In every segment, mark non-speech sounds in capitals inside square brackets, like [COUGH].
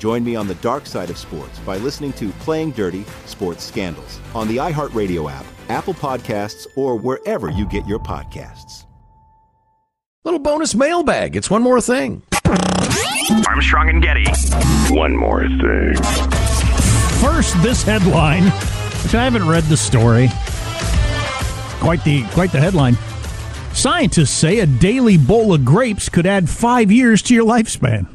Join me on the dark side of sports by listening to Playing Dirty Sports Scandals on the iHeartRadio app Apple Podcasts, or wherever you get your podcasts. Little bonus mailbag. It's one more thing. Armstrong and Getty. One more thing. First, this headline, which I haven't read the story. Quite the quite the headline. Scientists say a daily bowl of grapes could add five years to your lifespan.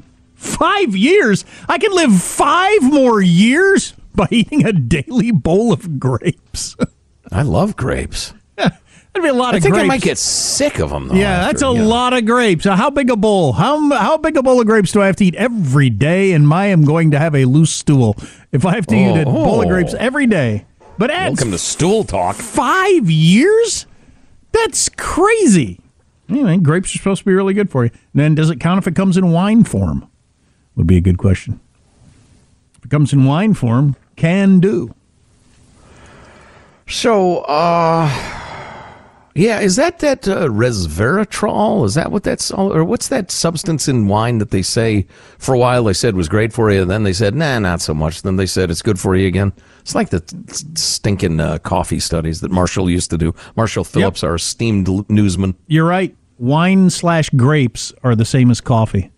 Five years? I can live five more years by eating a daily bowl of grapes. [LAUGHS] I love grapes. [LAUGHS] That'd be a lot I of think grapes. I think I might get sick of them. Though, yeah, after, that's a you know. lot of grapes. How big a bowl? How how big a bowl of grapes do I have to eat every day? And I am going to have a loose stool if I have to eat a Oh. bowl of grapes every day. But Welcome to stool talk. five years? That's crazy. Anyway, grapes are supposed to be really good for you. And then does it count if it comes in wine form? Would be a good question. If it comes in wine form, can do. So, uh, yeah, is that that uh, resveratrol? Is that what that's all, or what's that substance in wine that they say for a while they said was great for you, and then they said nah, not so much. Then they said it's good for you again. It's like the stinking uh, coffee studies that Marshall used to do. Marshall Phillips, our esteemed newsman. You're right. Wine slash grapes are the same as coffee.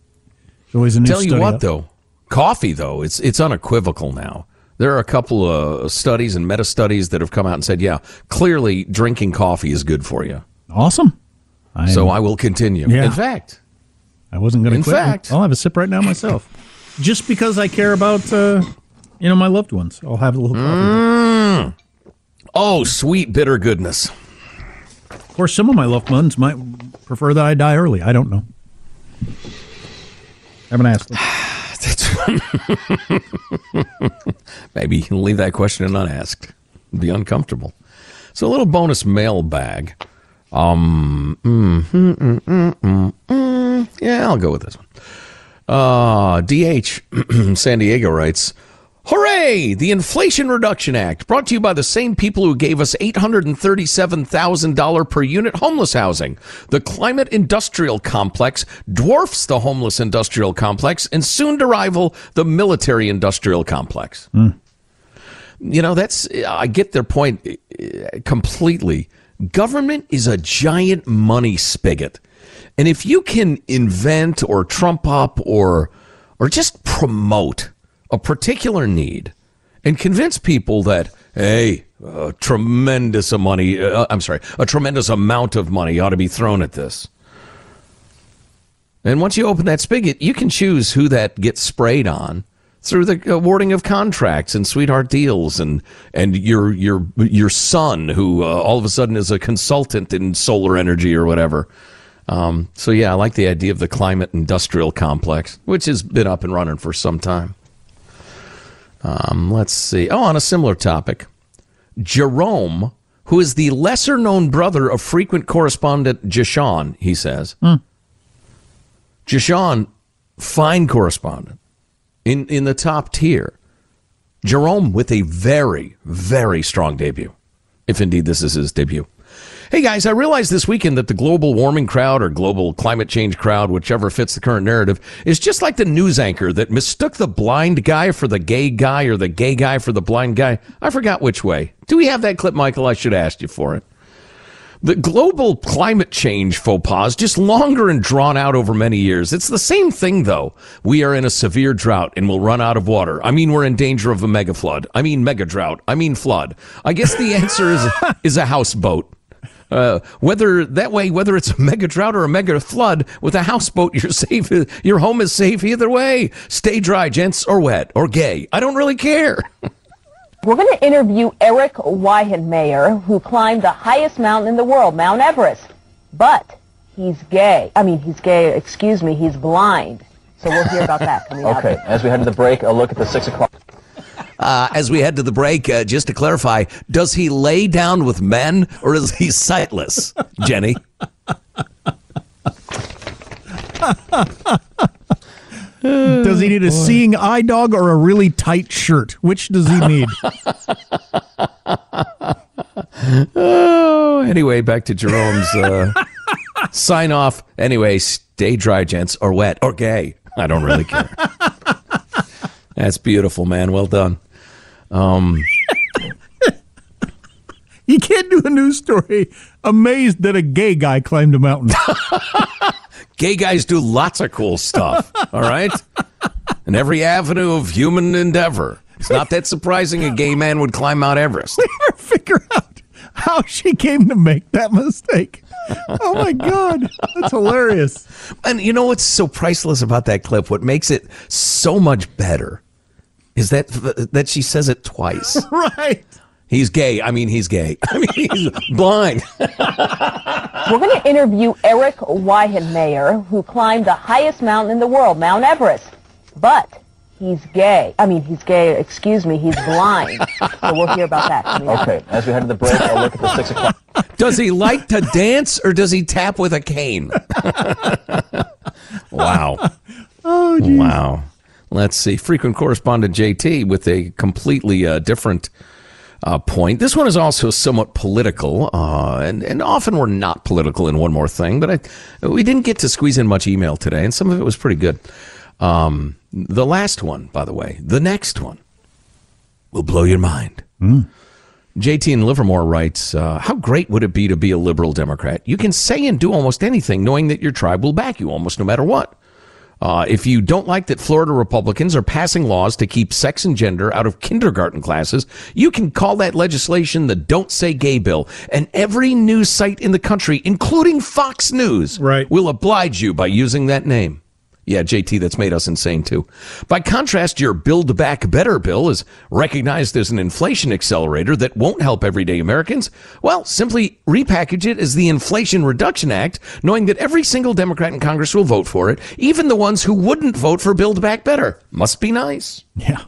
There's always a new Tell you study what, out. though, coffee though it's it's unequivocal now. There are a couple of studies and meta studies that have come out and said, yeah, clearly drinking coffee is good for you. Awesome. I So I will continue. Yeah. In fact, I wasn't going to In quit. fact- I'll have a sip right now myself. [LAUGHS] Just because I care about, uh, you know, my loved ones. I'll have a little coffee. oh, sweet bitter goodness. Of course, some of my loved ones might prefer that I die early. I don't know. Haven't asked. [SIGHS] [LAUGHS] Maybe leave that question unasked. It'd be uncomfortable. So a little bonus mailbag. Um, mm, mm, mm. yeah, I'll go with this one. Uh, DH [CLEARS THROAT] San Diego writes, Hooray! The Inflation Reduction Act, brought to you by the same people who gave us $837,000 per unit homeless housing. The climate industrial complex dwarfs the homeless industrial complex and soon to rival the military industrial complex. You know, that's, I get their point uh, completely. Government is a giant money spigot. And if you can invent or trump up or, or just promote a particular need and convince people that, hey, a tremendous money, uh, I'm sorry, a tremendous amount of money ought to be thrown at this. And once you open that spigot, you can choose who that gets sprayed on through the awarding of contracts and sweetheart deals and and your your your son who uh, all of a sudden is a consultant in solar energy or whatever. Um, so yeah, I like the idea of the climate industrial complex, which has been up and running for some time. Um, let's see. Oh, on a similar topic, Jerome, who is the lesser known brother of frequent correspondent Jashawn, he says. Jashawn, fine correspondent in, in the top tier. Jerome with a very, very strong debut. if indeed this is his debut. Hey guys, I realized this weekend that the global warming crowd or global climate change crowd, whichever fits the current narrative, is just like the news anchor that mistook the blind guy for the gay guy or the gay guy for the blind guy. I forgot which way. Do we have that clip, Michael? I should have asked you for it. The global climate change faux pas just longer and drawn out over many years. It's the same thing, though. We are in a severe drought and will run out of water. I mean, we're in danger of a mega flood. I mean, mega drought. I mean, flood. I guess the answer is, is a houseboat. Uh, whether that way, whether it's a [LAUGHS] mega drought or a mega flood, with a houseboat, [LAUGHS] you're safe. Your home is safe either way. Stay dry, gents, or wet, or gay. I don't really care. [LAUGHS] We're going to interview Eric Weihenmayer, who climbed the highest mountain in the world, Mount Everest. But he's gay. I mean, he's gay, excuse me, he's blind. So we'll hear about that coming up. Okay, as we head to the break, a look at the 6 o'clock. Uh, as we head to the break, uh, just to clarify, does he lay down with men or is he sightless, Jenny? does he need a seeing eye dog or a really tight shirt? Which does he need? [LAUGHS] oh, anyway, back to Jerome's uh, [LAUGHS] sign off. Anyway, stay dry, gents, or wet, or gay. I don't really care. [LAUGHS] That's beautiful, man. Well done. Um, [LAUGHS] you can't do a news story amazed that a gay guy climbed a mountain. [LAUGHS] gay guys do lots of cool stuff, all right? In every avenue of human endeavor. It's not that surprising a gay man would climb Mount Everest. [LAUGHS] We figure out how she came to make that mistake. Oh my God, that's hilarious. And you know what's so priceless about that clip? What makes it so much better is that that she says it twice. [LAUGHS] right. He's gay. I mean, he's gay. [LAUGHS] I mean, he's blind. [LAUGHS] We're going to interview Eric Weihenmayer, who climbed the highest mountain in the world, Mount Everest. But he's gay. I mean, he's gay. Excuse me. He's blind. so we'll hear about that. Okay. As we head to the break, I'll look at the six o'clock. Does he like to dance or does he tap with a cane? wow. Oh, geez. Wow. Let's see. Frequent correspondent JT with a completely uh, different uh, point. This one is also somewhat political, uh, and, and often we're not political in one more thing, but I, we didn't get to squeeze in much email today, and some of it was pretty good. Um, the last one, by the way, the next one will blow your mind. Mm. JT in Livermore writes, uh, How great would it be to be a liberal Democrat? You can say and do almost anything knowing that your tribe will back you almost no matter what. Uh, if you don't like that Florida Republicans are passing laws to keep sex and gender out of kindergarten classes, you can call that legislation the Don't Say Gay Bill. And every news site in the country, including Fox News, right. will oblige you by using that name. Yeah, JT, that's made us insane too. By contrast, your Build Back Better bill is recognized as an inflation accelerator that won't help everyday Americans. Well, simply repackage it as the Inflation Reduction Act, knowing that every single Democrat in Congress will vote for it, even the ones who wouldn't vote for Build Back Better. Must be nice. Yeah.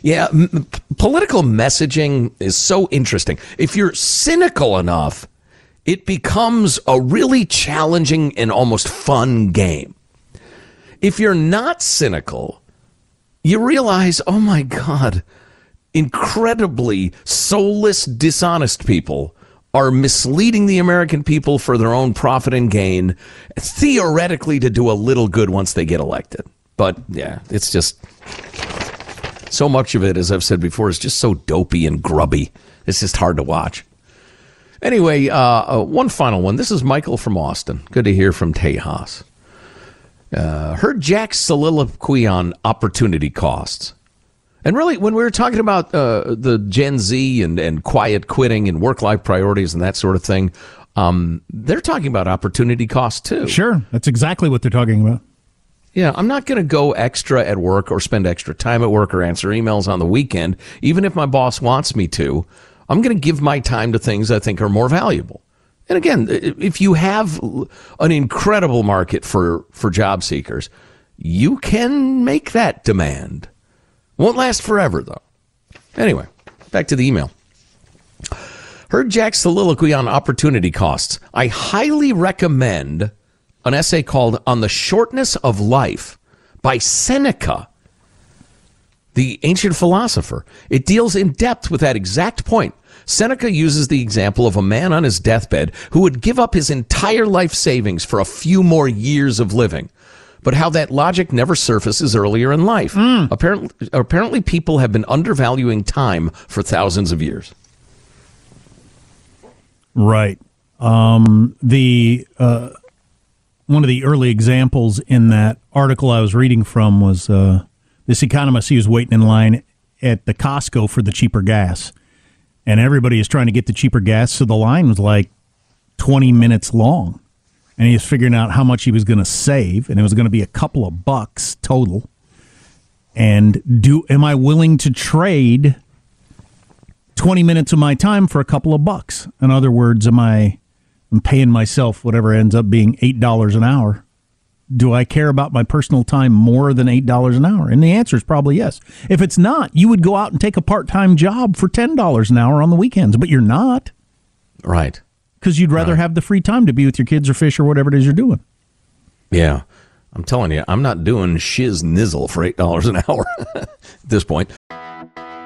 Yeah, m- political messaging is so interesting. If you're cynical enough, it becomes a really challenging and almost fun game if you're not cynical, you realize, oh my God, incredibly soulless, dishonest people are misleading the American people for their own profit and gain, theoretically to do a little good once they get elected. But yeah, it's just so much of it, as I've said before, is just so dopey and grubby. It's just hard to watch. Anyway, uh, uh, one final one. This is Michael from Austin. Good to hear from Tejas. Uh, heard Jack's soliloquy on opportunity costs. And really, when we were talking about uh, the Gen Z and, and quiet quitting and work life priorities and that sort of thing, um, they're talking about opportunity costs too. Sure. That's exactly what they're talking about. Yeah, I'm not going to go extra at work or spend extra time at work or answer emails on the weekend, even if my boss wants me to. I'm going to give my time to things I think are more valuable. And again, if you have an incredible market for, for job seekers, you can make that demand. Won't last forever, though. Anyway, back to the email. Heard Jack's soliloquy on opportunity costs. I highly recommend an essay called On the Shortness of Life by Seneca, the ancient philosopher. It deals in depth with that exact point Seneca uses the example of a man on his deathbed who would give up his entire life savings for a few more years of living. But how that logic never surfaces earlier in life. Apparently, apparently, people have been undervaluing time for thousands of years. Right. Um, the uh, one of the early examples in that article I was reading from was uh, this economist. He was waiting in line at the Costco for the cheaper gas, and everybody is trying to get the cheaper gas. So the line was like twenty minutes long, and he was figuring out how much he was going to save, and it was going to be a couple of bucks total. And do am I willing to trade? 20 minutes of my time for a couple of bucks. In other words, am I I'm paying myself whatever ends up being $8 an hour? Do I care about my personal time more than $8 an hour? And the answer is probably yes. If it's not, you would go out and take a part-time job for $10 an hour on the weekends, but you're not Right. because you'd rather have the free time to be with your kids or fish or whatever it is you're doing. Yeah. I'm telling you, I'm not doing shiz nizzle for $8 an hour [LAUGHS] at this point.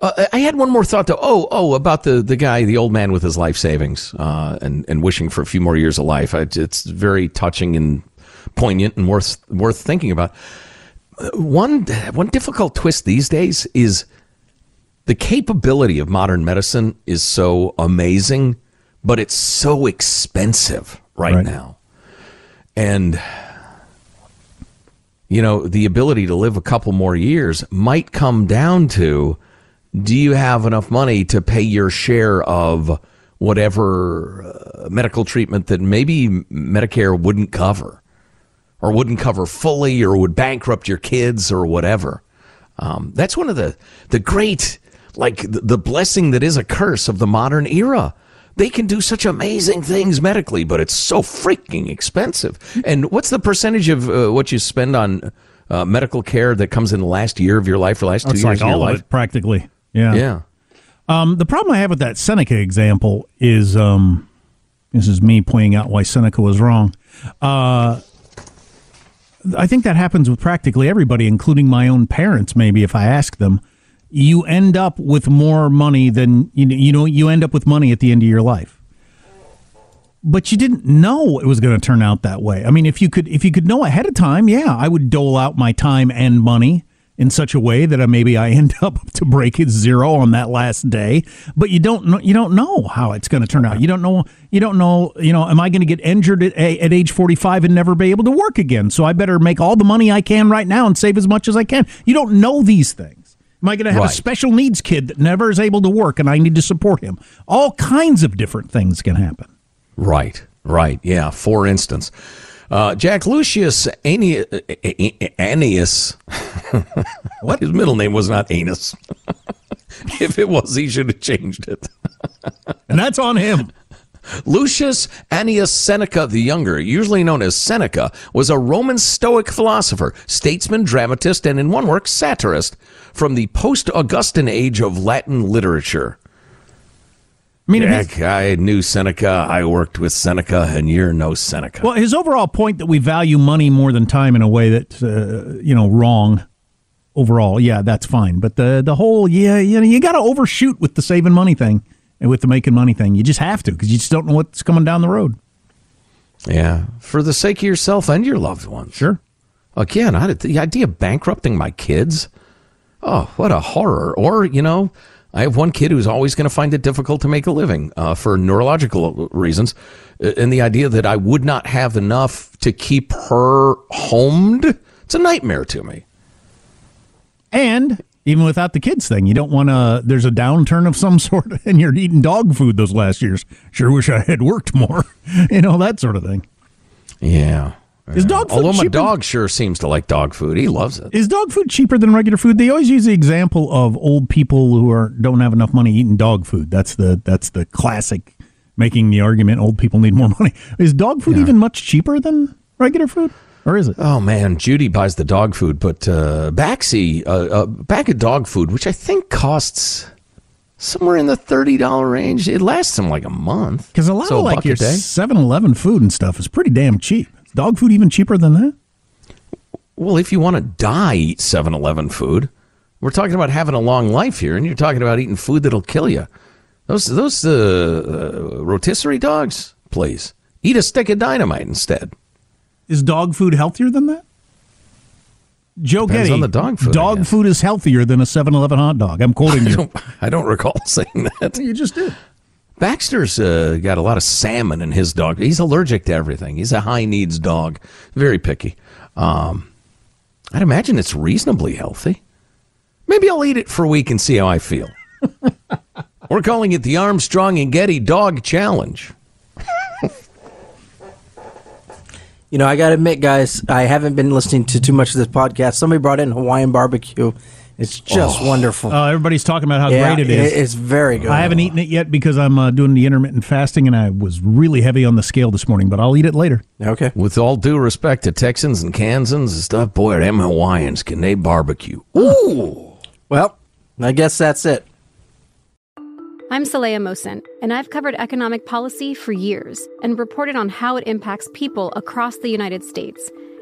uh, I had one more thought though. Oh, oh, about the, the guy, the old man with his life savings, uh, and, and wishing for a few more years of life. It's very touching and poignant and worth, worth thinking about. One, one difficult twist these days is the capability of modern medicine is so amazing, but it's so expensive right, right. now. And, you know, the ability to live a couple more years might come down to do you have enough money to pay your share of whatever uh, medical treatment that maybe Medicare wouldn't cover? or wouldn't cover fully or would bankrupt your kids or whatever. Um, that's one of the, the great, like the, blessing that is a curse of the modern era. They can do such amazing things medically, but it's so freaking expensive. And what's the percentage of uh, what you spend on uh, medical care that comes in the last year of your life or last two years like of your life? practically. Yeah. Yeah. Um, the problem I have with that Seneca example is um, this is me pointing out why Seneca was wrong. Uh, I think that happens with practically everybody, including my own parents. Maybe if I ask them, you end up with more money than you know. You know, you end up with money at the end of your life. But you didn't know it was going to turn out that way. I mean, if you could, if you could know ahead of time, yeah, I would dole out my time and money in such a way that maybe I [LAUGHS] end up to break it zero on that last day. But you don't know, you don't know how it's going to turn out. You don't know, you don't know, you know, am I going to get injured at, at age 45 and never be able to work again? So I better make all the money I can right now and save as much as I can. You don't know these things. Am I going to have Right. a special needs kid that never is able to work and I need to support him? All kinds of different things can happen. Right, right. Yeah. For instance, uh, Jack Lucius Annius. [LAUGHS] what? His middle name was not Anus. [LAUGHS] if it was, he should have changed it. and that's on him. Lucius Annius Seneca the Younger, usually known as Seneca, was a Roman Stoic philosopher, statesman, dramatist, and in one work, satirist from the post Augustan age of Latin literature. I mean, his- Jack, I knew Seneca. I worked with Seneca, and you're no Seneca. Well, his overall point that we value money more than time in a way that's uh, you know wrong overall, yeah, that's fine. But the the whole yeah, you know, you got to overshoot with the saving money thing and with the making money thing. You just have to because you just don't know what's coming down the road. Yeah, for the sake of yourself and your loved ones. Sure. Again, I, the idea of bankrupting my kids. Oh, what a horror! Or you know, I have one kid who's always going to find it difficult to make a living uh, for neurological reasons, and the idea that I would not have enough to keep her homed. It's a nightmare to me. And even without the kids thing, you don't want to. There's a downturn of some [LAUGHS] sort, and you're eating dog food those last years. Sure wish I had worked more, [LAUGHS] you know that sort of thing. Yeah. Is dog food Although my cheaper? dog sure seems to like dog food. He loves it. Is dog food cheaper than regular food? They always use the example of old people who are don't have enough money eating dog food. That's the that's the classic making the argument old people need more [LAUGHS] money. Is dog food even much cheaper than regular food? Or is it? Oh man, Judy buys the dog food, but uh, Baxi, uh, uh, bag of dog food, which I think costs somewhere in the thirty dollar range. It lasts them like a month. Because a lot So of like your day? 7-Eleven food and stuff is pretty damn cheap. Is dog food even cheaper than that? Well, if you want to die, eat 7-Eleven food. We're talking about having a long life here, and you're talking about eating food that'll kill you. Those those uh, uh, rotisserie dogs, please eat a stick of dynamite instead. Is dog food healthier than that? Joe Depends Getty, on the dog food, Dog food is healthier than a 7-Eleven hot dog. I'm quoting [LAUGHS] I you. don't, I don't recall [LAUGHS] saying that. You just did. Baxter's uh, got a lot of salmon in his dog. He's allergic to everything. He's a high needs dog, very picky. Um, I'd imagine it's reasonably healthy. Maybe I'll eat it for a week and see how I feel. [LAUGHS] We're calling it the Armstrong and Getty Dog Challenge. You know, I got to admit, guys, I haven't been listening to too much of this podcast. Somebody brought in Hawaiian barbecue. It's just wonderful. Uh, everybody's talking about how Yeah, great it is. it's very good. I haven't eaten it yet because I'm uh, doing the intermittent fasting, and I was really heavy on the scale this morning. But I'll eat it later. Okay. With all due respect to Texans and Kansans and stuff, boy, them Hawaiians can they barbecue? Ooh. Well, I guess that's it. I'm Saleha Mohsin, and I've covered economic policy for years and reported on how it impacts people across the United States.